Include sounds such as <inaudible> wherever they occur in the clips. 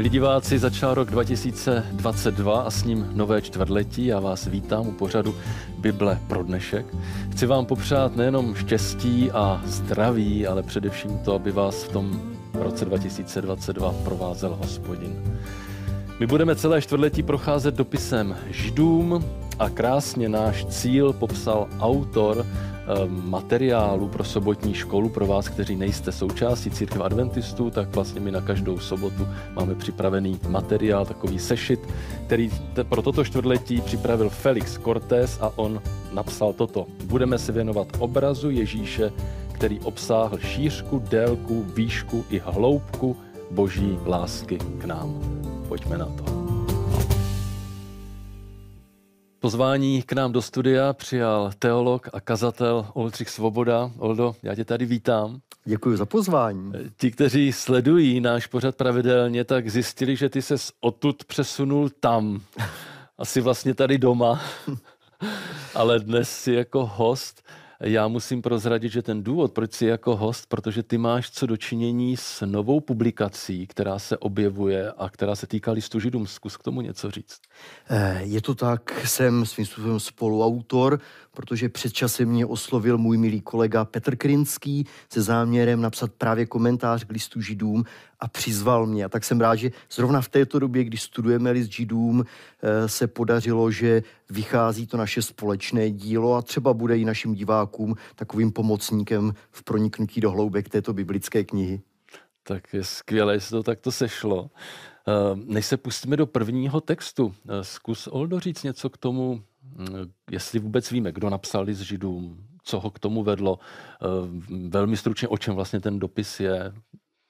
Milí diváci, začal rok 2022 a s ním nové čtvrtletí. Já vás vítám u pořadu Bible pro dnešek. Chci vám popřát nejenom štěstí a zdraví, ale především to, aby vás v tom roce 2022 provázel hospodin. My budeme celé čtvrtletí procházet dopisem Židům a krásně náš cíl popsal autor Ehm, materiálu pro sobotní školu pro vás, kteří nejste součástí církve adventistů, tak vlastně my na každou sobotu máme připravený materiál, takový sešit, který pro toto čtvrtletí připravil Felix Cortés a on napsal toto. Budeme se věnovat obrazu Ježíše, který obsáhl šířku, délku, výšku i hloubku boží lásky k nám. Pojďme na to. Pozvání k nám do studia přijal teolog a kazatel Oldřich Svoboda. Oldo, já tě tady vítám. Děkuji za pozvání. Ti, kteří sledují náš pořad pravidelně, tak zjistili, že ty ses odtud přesunul tam. Asi vlastně tady doma. <laughs> Ale dnes si jako host já musím prozradit, že ten důvod, proč jsi jako host, protože ty máš co dočinění s novou publikací, která se objevuje a která se týká listu židům. Zkus k tomu něco říct. Eh, je to tak, jsem svým způsobem spoluautor, protože před časem mě oslovil můj milý kolega Petr Krinský se záměrem napsat právě komentář k listu židům a přizval mě. A tak jsem rád, že zrovna v této době, kdy studujeme list židům, eh, se podařilo, že vychází to naše společné dílo a třeba bude i našim divákům takovým pomocníkem v proniknutí do hloubek této biblické knihy. Tak je skvělé, jestli to takto sešlo. Eh, než se pustíme do prvního textu, eh, zkus Oldo říct něco k tomu, jestli vůbec víme, kdo napsal list židům, co ho k tomu vedlo. Velmi stručně, o čem vlastně ten dopis je,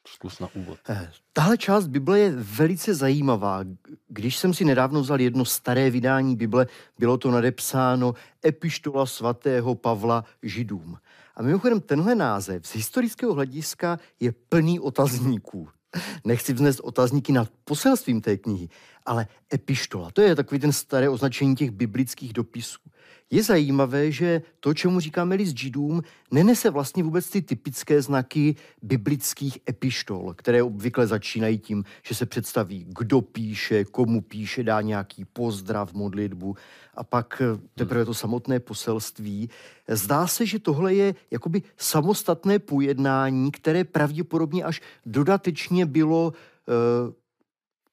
Zkus na úvod. Eh, tahle část Bible je velice zajímavá. Když jsem si nedávno vzal jedno staré vydání Bible, bylo to nadepsáno Epištola svatého Pavla Židům. A mimochodem tenhle název z historického hlediska je plný otazníků. Nechci vznést otazníky nad poselstvím té knihy, ale epištola, to je takový ten staré označení těch biblických dopisů. Je zajímavé, že to, čemu říkáme list židům, nenese vlastně vůbec ty typické znaky biblických epištol, které obvykle začínají tím, že se představí, kdo píše, komu píše, dá nějaký pozdrav, modlitbu a pak eh, teprve to samotné poselství. Zdá se, že tohle je jakoby samostatné pojednání, které pravděpodobně až dodatečně bylo uh,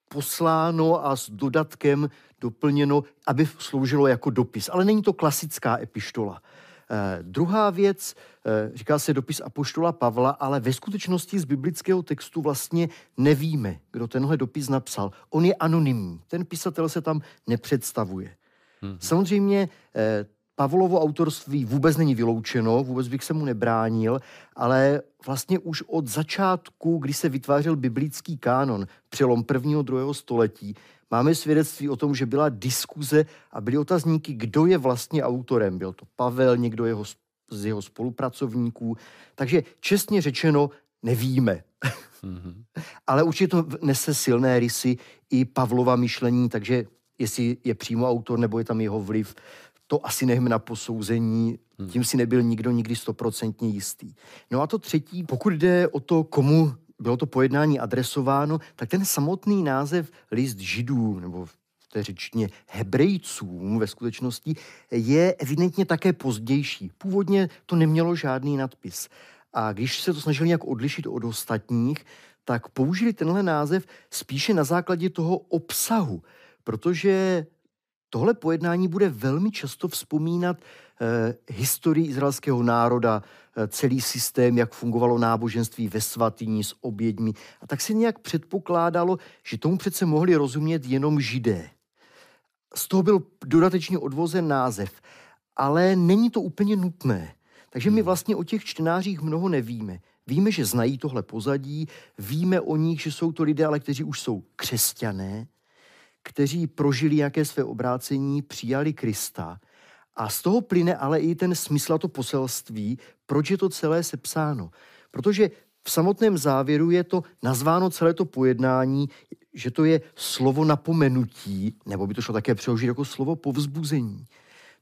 posláno a s dodatkem doplněno, aby sloužilo jako dopis. Ale není to klasická epištola. Eh, druhá věc, eh, říká se dopis apoštola Pavla, ale ve skutečnosti z biblického textu vlastně nevíme, kdo tenhle dopis napsal. On je anonymní, ten pisatel se tam nepředstavuje. Hmm. Samozřejmě eh, Pavlovo autorství vůbec není vyloučeno, vůbec bych se mu nebránil, ale vlastně už od začátku, kdy se vytvářel biblický kánon, přelom prvního, druhého století, máme svědectví o tom, že byla diskuze a byly otazníky, kdo je vlastně autorem. Byl to Pavel, někdo jeho, z jeho spolupracovníků. Takže čestně řečeno, nevíme. Mm-hmm. <laughs> Ale určitě to nese silné rysy i Pavlova myšlení, takže jestli je přímo autor nebo je tam jeho vliv, to asi nechme na posouzení, hmm. tím si nebyl nikdo nikdy stoprocentně jistý. No a to třetí, pokud jde o to, komu bylo to pojednání adresováno, tak ten samotný název list židů, nebo v té řečtině hebrejcům ve skutečnosti, je evidentně také pozdější. Původně to nemělo žádný nadpis. A když se to snažili nějak odlišit od ostatních, tak použili tenhle název spíše na základě toho obsahu, protože tohle pojednání bude velmi často vzpomínat eh, historii izraelského národa, eh, celý systém, jak fungovalo náboženství ve svatyni s oběďmi. A tak se nějak předpokládalo, že tomu přece mohli rozumět jenom židé. Z toho byl dodatečně odvozen název, ale není to úplně nutné. Takže my hmm. vlastně o těch čtenářích mnoho nevíme. Víme, že znají tohle pozadí, víme o nich, že jsou to lidé, ale kteří už jsou křesťané, kteří prožili nějaké své obrácení, přijali Krista. A z toho plyne ale i ten smysl a to poselství, proč je to celé sepsáno. Protože v samotném závěru je to nazváno celé to pojednání, že to je slovo napomenutí, nebo by to šlo také přeložit jako slovo povzbuzení.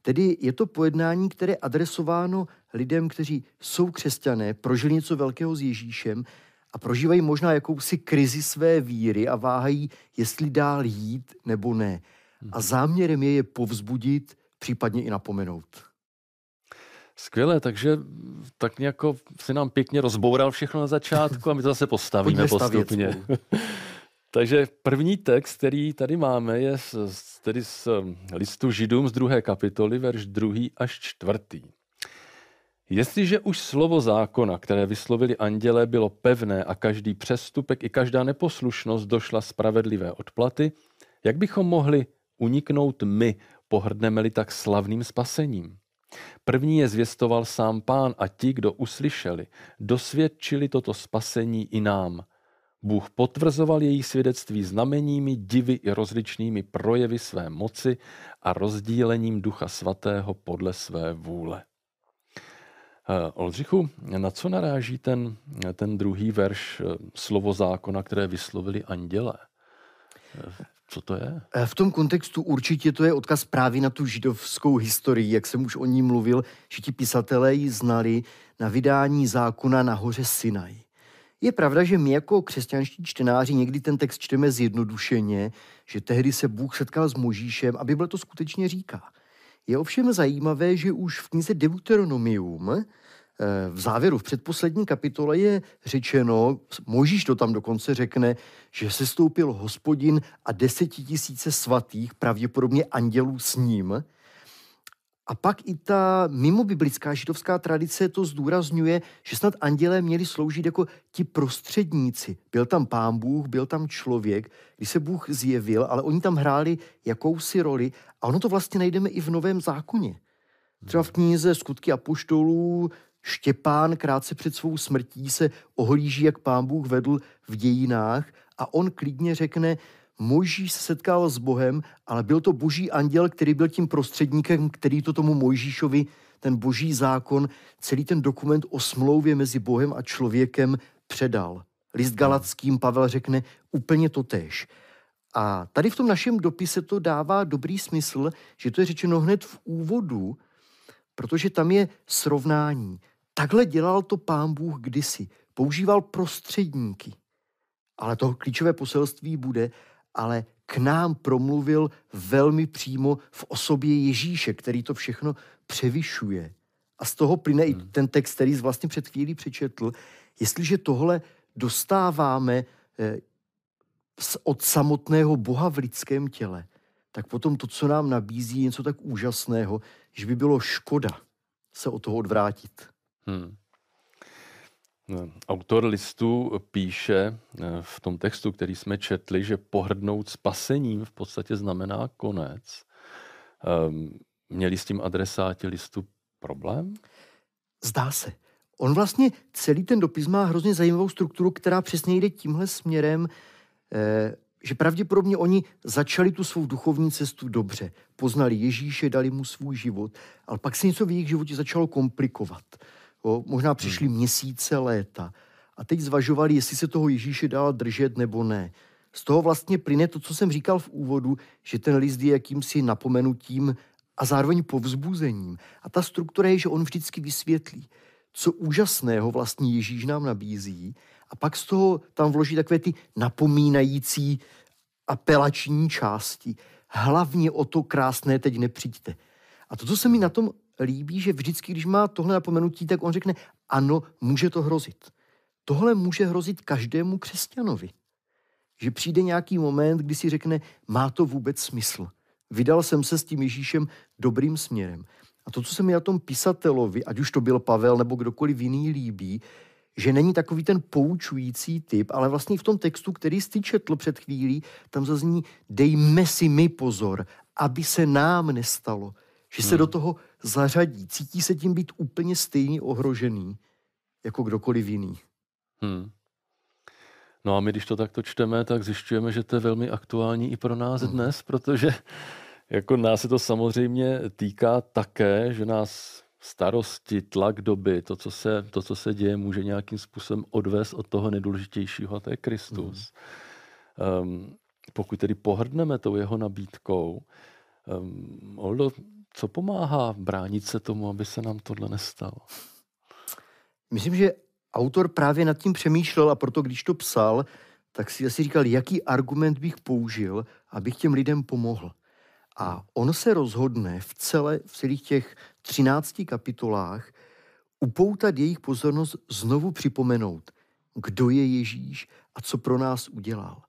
Tedy je to pojednání, které je adresováno lidem, kteří jsou křesťané, prožili něco velkého s Ježíšem a prožívají možná jakousi krizi své víry a váhají, jestli dál jít nebo ne. A záměrem je je povzbudit, případně i napomenout. Skvěle, takže tak nějak si nám pěkně rozboural všechno na začátku a my to zase postavíme postupně. <laughs> takže první text, který tady máme, je z, tedy z listu Židům z druhé kapitoly, verš druhý až čtvrtý. Jestliže už slovo zákona, které vyslovili andělé, bylo pevné a každý přestupek i každá neposlušnost došla spravedlivé odplaty, jak bychom mohli uniknout my, pohrdneme-li tak slavným spasením? První je zvěstoval sám pán a ti, kdo uslyšeli, dosvědčili toto spasení i nám. Bůh potvrzoval její svědectví znameními, divy i rozličnými projevy své moci a rozdílením Ducha Svatého podle své vůle. Eh, Oldřichu, na co naráží ten, ten druhý verš eh, slovo zákona, které vyslovili anděle? Eh, co to je? V tom kontextu určitě to je odkaz právě na tu židovskou historii, jak jsem už o ní mluvil, že ti pisatelé ji znali na vydání zákona na hoře Sinaj. Je pravda, že my jako křesťanští čtenáři někdy ten text čteme zjednodušeně, že tehdy se Bůh setkal s Možíšem a Bible to skutečně říká. Je ovšem zajímavé, že už v knize Deuteronomium eh, v závěru, v předposlední kapitole je řečeno, Možíš to tam dokonce řekne, že se stoupil hospodin a desetitisíce svatých, pravděpodobně andělů s ním, a pak i ta mimo biblická židovská tradice to zdůrazňuje, že snad andělé měli sloužit jako ti prostředníci. Byl tam pán Bůh, byl tam člověk, když se Bůh zjevil, ale oni tam hráli jakousi roli a ono to vlastně najdeme i v Novém zákoně. Třeba v knize Skutky apoštolů Štěpán krátce před svou smrtí se ohlíží, jak pán Bůh vedl v dějinách a on klidně řekne, Mojžíš se setkal s Bohem, ale byl to boží anděl, který byl tím prostředníkem, který to tomu Mojžíšovi, ten boží zákon, celý ten dokument o smlouvě mezi Bohem a člověkem předal. List Galackým Pavel řekne úplně to tež. A tady v tom našem dopise to dává dobrý smysl, že to je řečeno hned v úvodu, protože tam je srovnání. Takhle dělal to pán Bůh kdysi. Používal prostředníky. Ale to klíčové poselství bude, ale k nám promluvil velmi přímo v osobě Ježíše, který to všechno převyšuje. A z toho plyne hmm. i ten text, který vlastně před chvílí přečetl. Jestliže tohle dostáváme eh, od samotného Boha v lidském těle, tak potom to, co nám nabízí, je něco tak úžasného, že by bylo škoda se od toho odvrátit. Hmm. Autor listu píše eh, v tom textu, který jsme četli, že pohrdnout spasením v podstatě znamená konec. Ehm, měli s tím adresáti listu problém? Zdá se. On vlastně celý ten dopis má hrozně zajímavou strukturu, která přesně jde tímhle směrem, eh, že pravděpodobně oni začali tu svou duchovní cestu dobře. Poznali Ježíše, dali mu svůj život, ale pak se něco v jejich životě začalo komplikovat. O, možná hmm. přišly hmm. měsíce, léta. A teď zvažovali, jestli se toho Ježíše dál držet nebo ne. Z toho vlastně plyne to, co jsem říkal v úvodu, že ten list je jakýmsi napomenutím a zároveň povzbuzením. A ta struktura je, že on vždycky vysvětlí, co úžasného vlastně Ježíš nám nabízí a pak z toho tam vloží takové ty napomínající apelační části. Hlavně o to krásné teď nepřijďte. A to, co se mi na tom líbí, že vždycky, když má tohle napomenutí, tak on řekne, ano, může to hrozit. Tohle může hrozit každému křesťanovi. Že přijde nějaký moment, kdy si řekne, má to vůbec smysl. Vydal jsem se s tím Ježíšem dobrým směrem. A to, co se mi na tom pisatelovi, ať už to byl Pavel nebo kdokoliv jiný líbí, že není takový ten poučující typ, ale vlastně v tom textu, který jsi četl před chvílí, tam zazní, dejme si my pozor, aby se nám nestalo, že se hmm. do toho zařadí, cítí se tím být úplně stejně ohrožený jako kdokoliv jiný. Hmm. No a my, když to takto čteme, tak zjišťujeme, že to je velmi aktuální i pro nás hmm. dnes, protože jako nás se to samozřejmě týká také, že nás starosti, tlak doby, to co, se, to, co se děje, může nějakým způsobem odvést od toho nejdůležitějšího, a to je Kristus. Hmm. Um, pokud tedy pohrdneme tou jeho nabídkou, um, Oldo, co pomáhá bránit se tomu, aby se nám tohle nestalo? Myslím, že autor právě nad tím přemýšlel a proto, když to psal, tak si asi říkal, jaký argument bych použil, abych těm lidem pomohl. A on se rozhodne v, celé, v celých těch 13 kapitolách upoutat jejich pozornost, znovu připomenout, kdo je Ježíš a co pro nás udělal.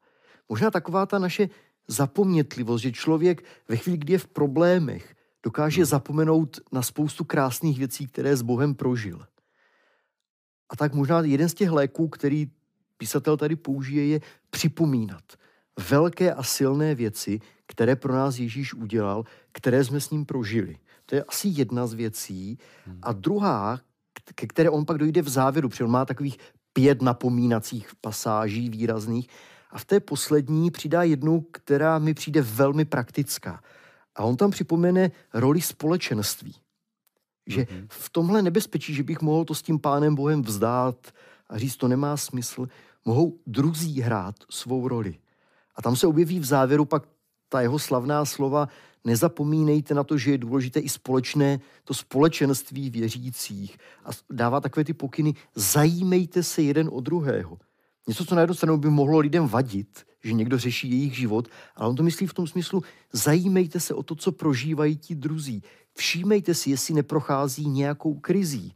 Možná taková ta naše zapomnětlivost, že člověk ve chvíli, kdy je v problémech, dokáže hmm. zapomenout na spoustu krásných věcí, které s Bohem prožil. A tak možná jeden z těch léků, který písatel tady použije, je připomínat velké a silné věci, které pro nás Ježíš udělal, které jsme s ním prožili. To je asi jedna z věcí. Hmm. A druhá, ke které on pak dojde v závěru, protože on má takových pět napomínacích pasáží výrazných, a v té poslední přidá jednu, která mi přijde velmi praktická. A on tam připomene roli společenství. Že mm-hmm. v tomhle nebezpečí, že bych mohl to s tím pánem Bohem vzdát a říct, to nemá smysl, mohou druzí hrát svou roli. A tam se objeví v závěru pak ta jeho slavná slova, nezapomínejte na to, že je důležité i společné, to společenství věřících. A dává takové ty pokyny, zajímejte se jeden o druhého. Něco, co na jednu stranu by mohlo lidem vadit, že někdo řeší jejich život, ale on to myslí v tom smyslu, zajímejte se o to, co prožívají ti druzí. Všímejte si, jestli neprochází nějakou krizí.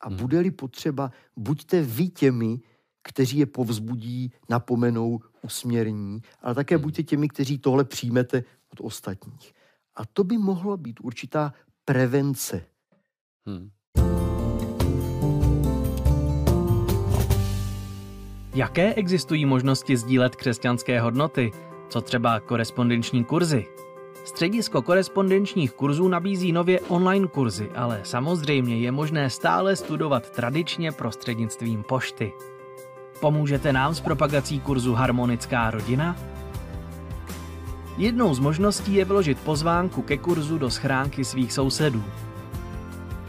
A hmm. bude-li potřeba, buďte vy těmi, kteří je povzbudí, napomenou, usměrní, ale také hmm. buďte těmi, kteří tohle přijmete od ostatních. A to by mohla být určitá prevence. Hmm. Jaké existují možnosti sdílet křesťanské hodnoty? Co třeba korespondenční kurzy? Středisko korespondenčních kurzů nabízí nově online kurzy, ale samozřejmě je možné stále studovat tradičně prostřednictvím pošty. Pomůžete nám s propagací kurzu Harmonická rodina? Jednou z možností je vložit pozvánku ke kurzu do schránky svých sousedů.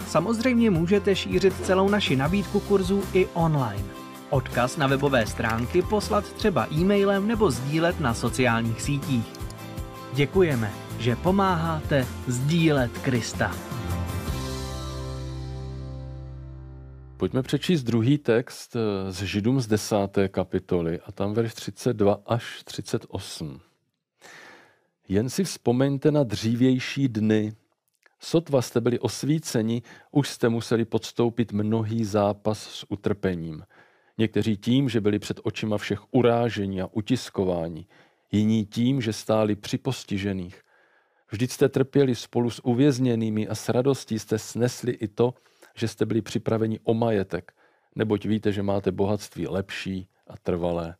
Samozřejmě můžete šířit celou naši nabídku kurzů i online. Odkaz na webové stránky poslat třeba e-mailem nebo sdílet na sociálních sítích. Děkujeme, že pomáháte sdílet Krista. Pojďme přečíst druhý text eh, z Židům z desáté kapitoly a tam verš 32 až 38. Jen si vzpomeňte na dřívější dny. Sotva jste byli osvíceni, už jste museli podstoupit mnohý zápas s utrpením – Někteří tím, že byli před očima všech urážení a utiskování, jiní tím, že stáli při postižených. Vždyť jste trpěli spolu s uvězněnými a s radostí jste snesli i to, že jste byli připraveni o majetek, neboť víte, že máte bohatství lepší a trvalé.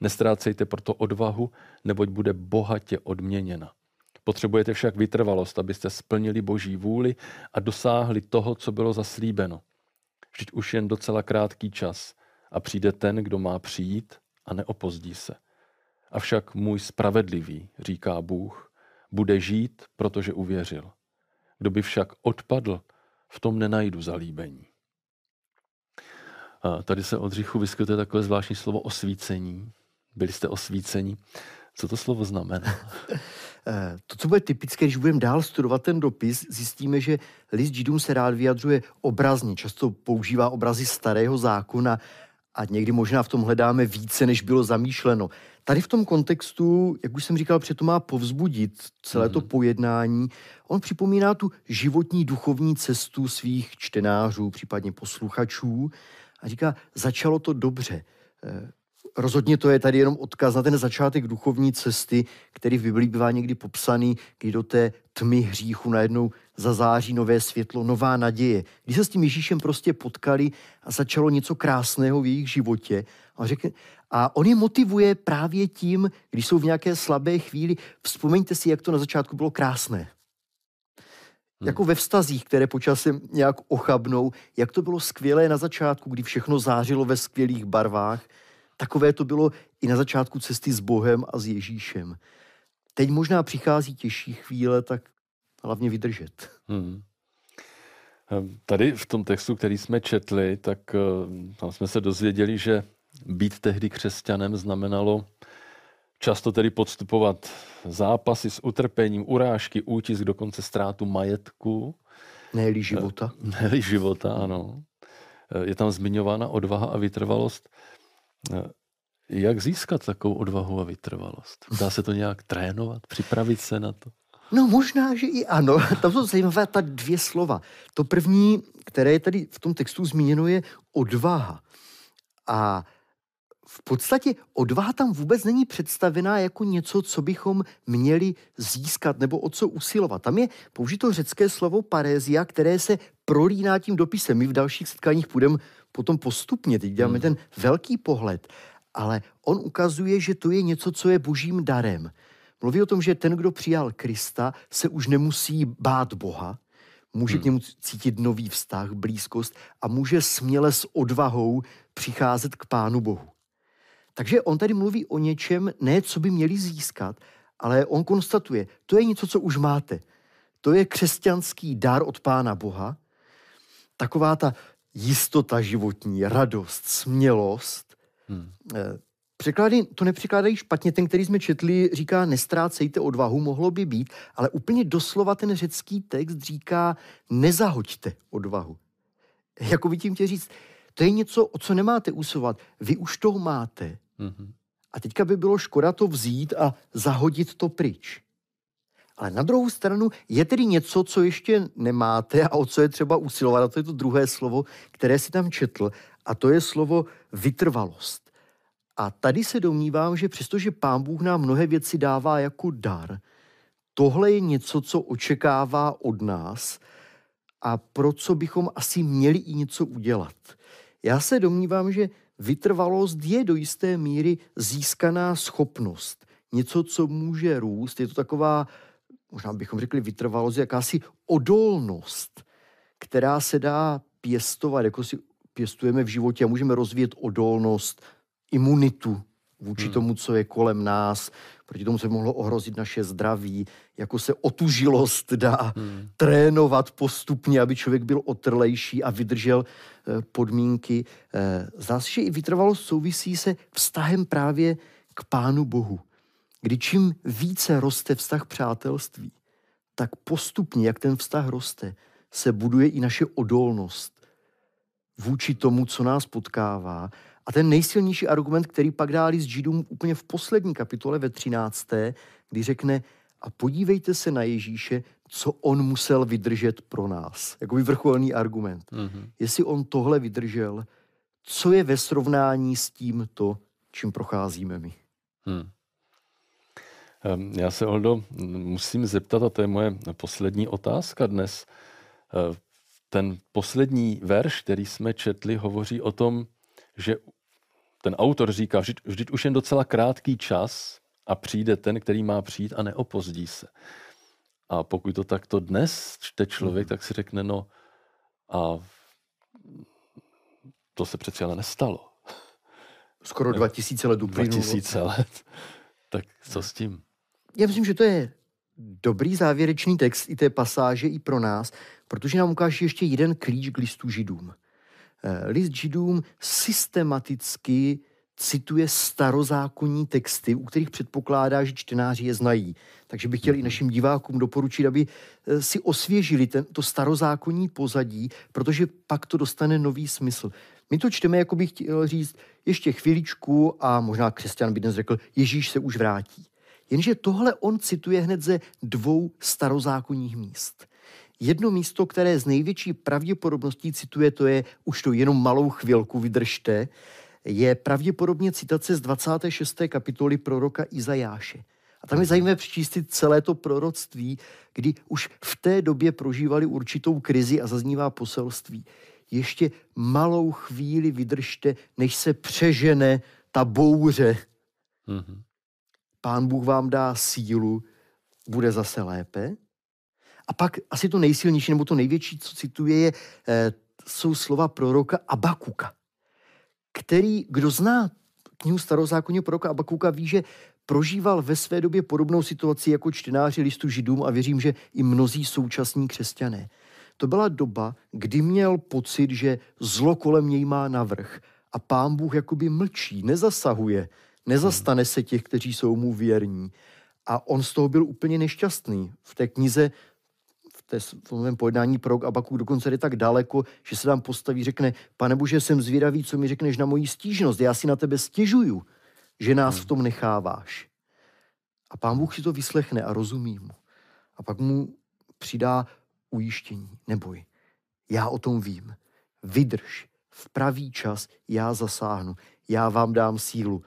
Nestrácejte proto odvahu, neboť bude bohatě odměněna. Potřebujete však vytrvalost, abyste splnili boží vůli a dosáhli toho, co bylo zaslíbeno. Vždyť už jen docela krátký čas a přijde ten, kdo má přijít a neopozdí se. Avšak můj spravedlivý, říká Bůh, bude žít, protože uvěřil. Kdo by však odpadl, v tom nenajdu zalíbení. A tady se od říchu vyskytuje takové zvláštní slovo osvícení. Byli jste osvícení. Co to slovo znamená? <laughs> Eh, to, co bude typické, když budeme dál studovat ten dopis, zjistíme, že list Židům se rád vyjadřuje obrazně. Často používá obrazy starého zákona a někdy možná v tom hledáme více, než bylo zamýšleno. Tady v tom kontextu, jak už jsem říkal, před to má povzbudit celé to mhm. pojednání. On připomíná tu životní duchovní cestu svých čtenářů, případně posluchačů a říká, začalo to dobře. Eh, Rozhodně to je tady jenom odkaz na ten začátek duchovní cesty, který v Biblii bývá někdy popsaný, kdy do té tmy hříchu najednou zazáří nové světlo, nová naděje. Když se s tím Ježíšem prostě potkali a začalo něco krásného v jejich životě, a, řekne, a on je motivuje právě tím, když jsou v nějaké slabé chvíli, vzpomeňte si, jak to na začátku bylo krásné. Hmm. Jako ve vztazích, které počasem nějak ochabnou, jak to bylo skvělé na začátku, kdy všechno zářilo ve skvělých barvách, Takové to bylo i na začátku cesty s Bohem a s Ježíšem. Teď možná přichází těžší chvíle, tak hlavně vydržet. Hmm. Ehm, tady v tom textu, který jsme četli, tak ehm, tam jsme se dozvěděli, že být tehdy křesťanem znamenalo často tedy podstupovat zápasy s utrpením, urážky, útisk, dokonce ztrátu majetku. ne života. ne života, ano. je tam zmiňována odvaha a vytrvalost. Jak získat takovou odvahu a vytrvalost? Dá se to nějak trénovat, připravit se na to? No možná, že i ano. <laughs> Tam jsou zajímavé ta dvě slova. To první, které je tady v tom textu zmíněno, je odvaha. A v podstatě odvaha tam vůbec není představená jako něco, co bychom měli získat nebo o co usilovat. Tam je použito řecké slovo parézia, které se prolíná tím dopisem. My v dalších setkáních půjdeme potom postupně. Teď děláme hmm. ten velký pohled. Ale on ukazuje, že to je něco, co je božím darem. Mluví o tom, že ten, kdo přijal Krista, se už nemusí bát Boha, může hmm. k němu cítit nový vztah, blízkost a může směle s odvahou přicházet k Pánu Bohu. Takže on tady mluví o něčem, ne co by měli získat, ale on konstatuje, to je něco, co už máte. To je křesťanský dar od Pána Boha, taková ta jistota životní, radost, smělost. Hmm. Překlady to nepřekládají špatně. Ten, který jsme četli, říká nestrácejte odvahu, mohlo by být, ale úplně doslova ten řecký text říká nezahoďte odvahu. Jako by tím chtěl říct, to je něco, o co nemáte usilovat. Vy už toho máte. Mm-hmm. A teďka by bylo škoda to vzít a zahodit to pryč. Ale na druhou stranu je tedy něco, co ještě nemáte a o co je třeba usilovat. A to je to druhé slovo, které si tam četl. A to je slovo vytrvalost. A tady se domnívám, že přestože Pán Bůh nám mnohé věci dává jako dar, tohle je něco, co očekává od nás a pro co bychom asi měli i něco udělat. Já se domnívám, že vytrvalost je do jisté míry získaná schopnost. Něco, co může růst. Je to taková, možná bychom řekli vytrvalost, jakási odolnost, která se dá pěstovat, jako si pěstujeme v životě a můžeme rozvíjet odolnost, imunitu vůči hmm. tomu, co je kolem nás, proti tomu se mohlo ohrozit naše zdraví, jako se otužilost dá hmm. trénovat postupně, aby člověk byl otrlejší a vydržel eh, podmínky. Eh, zdá se, že i vytrvalost souvisí se vztahem právě k Pánu Bohu. Kdy čím více roste vztah přátelství, tak postupně, jak ten vztah roste, se buduje i naše odolnost vůči tomu, co nás potkává a ten nejsilnější argument, který pak dá list Židům úplně v poslední kapitole ve 13., kdy řekne, a podívejte se na Ježíše, co on musel vydržet pro nás. Jakoby vrcholný argument. Mm-hmm. Jestli on tohle vydržel, co je ve srovnání s tímto, čím procházíme my. Hmm. Ehm, já se, Oldo, musím zeptat, a to je moje poslední otázka dnes. Ehm, ten poslední verš, který jsme četli, hovoří o tom, že ten autor říká, vždyť, vždyť už jen docela krátký čas a přijde ten, který má přijít a neopozdí se. A pokud to takto dnes čte člověk, mm. tak si řekne, no a to se přeci ale nestalo. Skoro <laughs> 2000 let uplynulo. 2000 let. <laughs> Tak co s tím? Já myslím, že to je dobrý závěrečný text i té pasáže i pro nás, protože nám ukáže ještě jeden klíč k listu židům. Eh, list židům systematicky cituje starozákonní texty, u kterých předpokládá, že čtenáři je znají. Takže bych chtěl i našim divákům doporučit, aby eh, si osvěžili ten, to starozákonní pozadí, protože pak to dostane nový smysl. My to čteme, jako bych chtěl říct, ještě chvíličku a možná křesťan by dnes řekl, Ježíš se už vrátí. Jenže tohle on cituje hned ze dvou starozákonních míst. Jedno místo, které z největší pravděpodobností cituje, to je už to jenom malou chvilku, vydržte, je pravděpodobně citace z 26. kapitoly proroka Izajáše. A tam je zajímavé přečíst celé to proroctví, kdy už v té době prožívali určitou krizi a zaznívá poselství. Ještě malou chvíli vydržte, než se přežene ta bouře. Mm-hmm. Pán Bůh vám dá sílu, bude zase lépe. A pak asi to nejsilnější, nebo to největší, co cituje, je, eh, jsou slova proroka Abakuka, který, kdo zná knihu starozákonního proroka Abakuka, ví, že prožíval ve své době podobnou situaci jako čtenáři listu židům a věřím, že i mnozí současní křesťané. To byla doba, kdy měl pocit, že zlo kolem něj má navrh a pán Bůh jakoby mlčí, nezasahuje, nezastane se těch, kteří jsou mu věrní. A on z toho byl úplně nešťastný. V té knize té svém pojednání prorok Abakuk dokonce jde tak daleko, že se tam postaví, řekne, pane Bože, jsem zvědavý, co mi řekneš na moji stížnost, já si na tebe stěžuju, že nás v tom necháváš. A pán Bůh si to vyslechne a rozumí mu. A pak mu přidá ujištění, neboj, já o tom vím, vydrž, v pravý čas já zasáhnu, já vám dám sílu.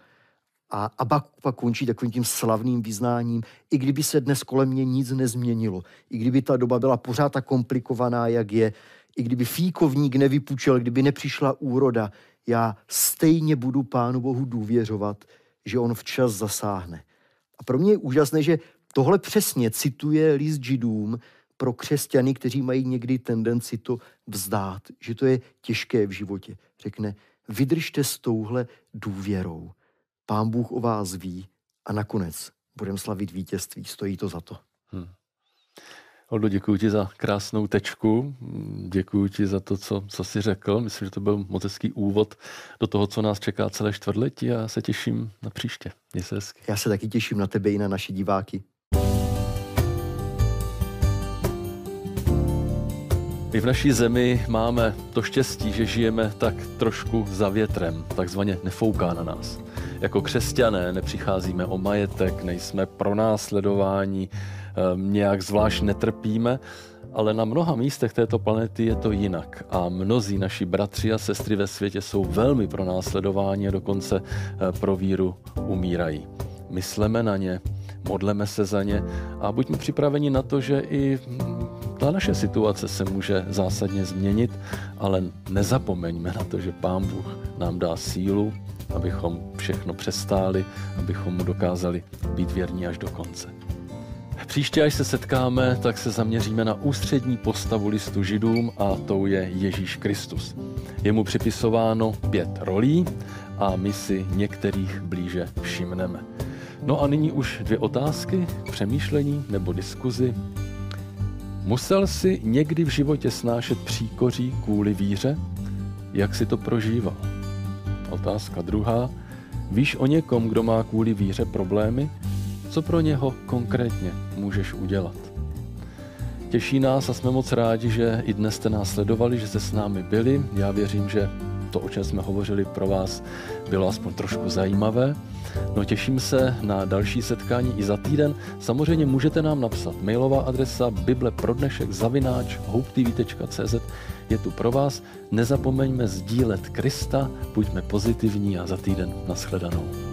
A Abak pak končí takovým tím slavným vyznáním, i kdyby se dnes kolem mě nic nezměnilo, i kdyby ta doba byla pořád tak komplikovaná, jak je, i kdyby fíkovník nevypučel, kdyby nepřišla úroda, já stejně budu Pánu Bohu důvěřovat, že on včas zasáhne. A pro mě je úžasné, že tohle přesně cituje list židům pro křesťany, kteří mají někdy tendenci to vzdát, že to je těžké v životě. Řekne, vydržte s touhle důvěrou. Pán Bůh o vás ví a nakonec budeme slavit vítězství. Stojí to za to. Hmm. Oldo, děkuji ti za krásnou tečku, děkuji ti za to, co, co jsi řekl. Myslím, že to byl moc hezký úvod do toho, co nás čeká celé čtvrtletí a já se těším na příště. Měj se hezky. Já se taky těším na tebe i na naše diváky. My v naší zemi máme to štěstí, že žijeme tak trošku za větrem, takzvaně nefouká na nás. Jako křesťané nepřicházíme o majetek, nejsme pronásledováni, ehm, nějak zvlášť netrpíme, ale na mnoha místech této planety je to jinak a mnozí naši bratři a sestry ve světě jsou velmi pronásledováni a dokonce eh, pro víru umírají. Mysleme na ně, modleme se za ně a buďme připraveni na to, že i ta naše situace se může zásadně změnit, ale nezapomeňme na to, že Pán Bůh nám dá sílu, abychom všechno přestáli, abychom mu dokázali být věrní až do konce. Příště, až se setkáme, tak se zaměříme na ústřední postavu listu židům a tou je Ježíš Kristus. Je mu připisováno pět rolí a my si některých blíže všimneme. No a nyní už dvě otázky přemýšlení nebo diskuzi. Musel si někdy v životě snášet příkoří kvůli víře? Jak si to prožíval? Otázka druhá. Víš o někom, kdo má kvůli víře problémy? Co pro něho konkrétně můžeš udělat? Těší nás a jsme moc rádi, že i dnes jste nás sledovali, že jste s námi byli. Já věřím, že to, o čem jsme hovořili pro vás, bylo aspoň trošku zajímavé. No těším se na další setkání i za týden. Samozřejmě můžete nám napsat mailová adresa bibleprodnešek zavináč hoptv.cz je tu pro vás. Nezapomeňme sdílet Krista, buďme pozitivní a za týden nashledanou.